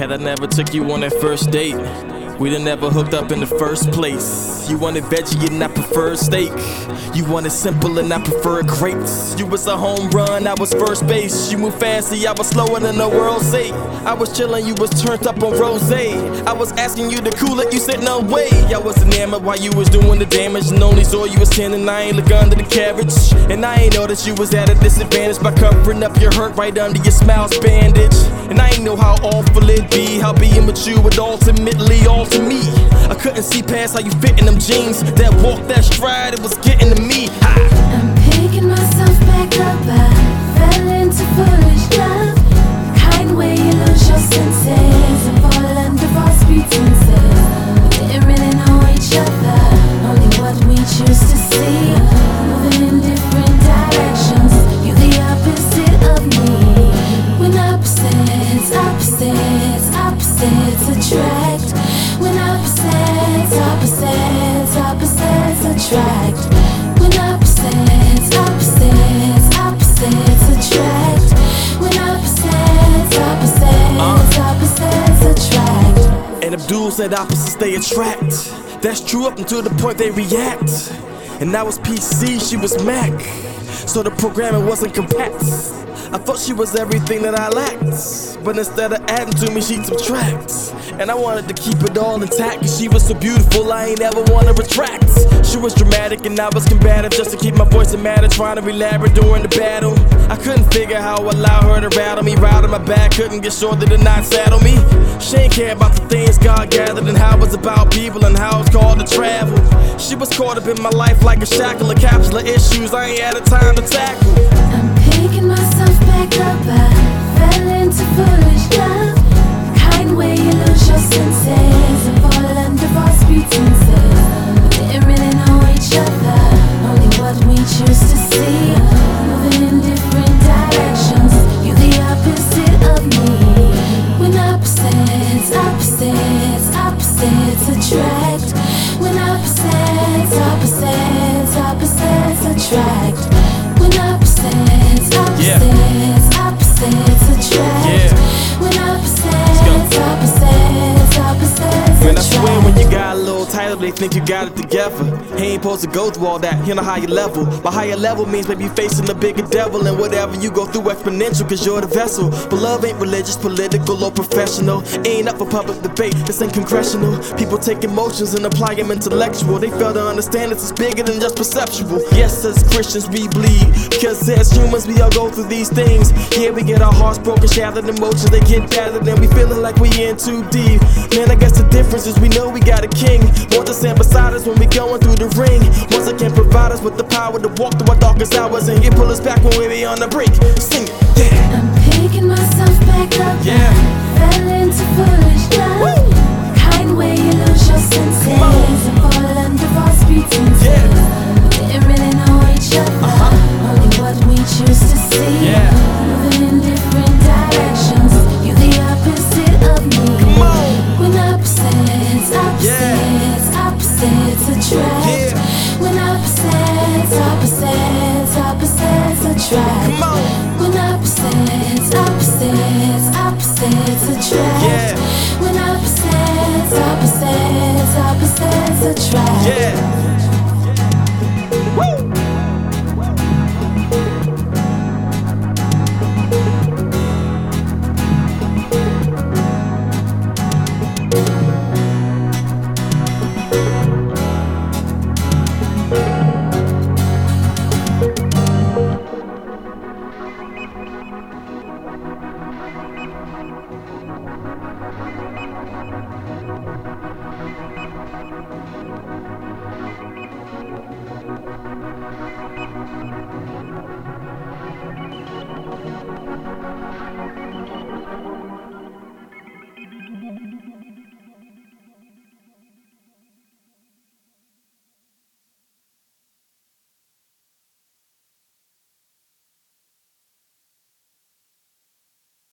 Glad I never took you on that first date. we'd have never hooked up in the first place. You wanted veggie and I preferred steak. You wanted simple and I preferred grapes. You was a home run, I was first base. You moved fancy, I was slower than the world say. I was chillin', you was turned up on rose. I was asking you to cool it, you said no way. I was enamored while you was doing the damage. And only saw you was tending, I ain't look under the carriage. And I ain't know that you was at a disadvantage by covering up your hurt right under your smile's bandage. And I ain't know how awful it'd be, how being with you would ultimately alter me. I couldn't see past how you fit in them jeans. That walk, that stride, it was getting to attract. When opposites, opposites, opposites attract. When opposites, opposites, opposites attract. And Abdul said opposites they attract. That's true up until the point they react. And I was PC, she was Mac. So the programming wasn't compact. I thought she was everything that I lacked. But instead of adding to me, she subtracts. And I wanted to keep it all intact. Cause she was so beautiful, I ain't ever wanna retract. She was dramatic and I was combative just to keep my voice in matter. Trying to be elaborate during the battle. I couldn't figure how I allow her to rattle me. On my back, couldn't get shorter to not saddle me. She ain't care about the things God gathered and how it's about people and how it's called to travel. She was caught up in my life like a shackle of capsule of issues I ain't had the time to tackle. Picking myself back up. I fell into foolish love. Kind you lose your senses under false pretenses. Didn't really know each other, only what we choose to see. Moving in different directions, you the opposite of me. When opposites, opposites, opposites attract. When opposites, opposites, opposites attract. Opposites, opposites, opposites they think you got it together. He ain't supposed to go through all that, you know higher level. But higher level means maybe facing a bigger devil, and whatever you go through exponential, cause you're the vessel. But love ain't religious, political, or professional. Ain't up for public debate, this ain't congressional. People take emotions and apply them intellectual. They fail to understand this is bigger than just perceptual. Yes, as Christians, we bleed, because as humans, we all go through these things. Yeah, we get our hearts broken, shattered emotions, they get battered, and we feeling like we in too deep. Man, I guess the difference is we know we got a king. To stand beside us when we going through the ring. Once again, provide us with the power to walk through our darkest hours and he pull us back when we be on the brink. Sing it, yeah. I'm picking myself back up. Yeah. Fell into foolish love. Kind where you lose your attract. Come on. When opposites, opposites, opposites attract. Yeah. Thank you.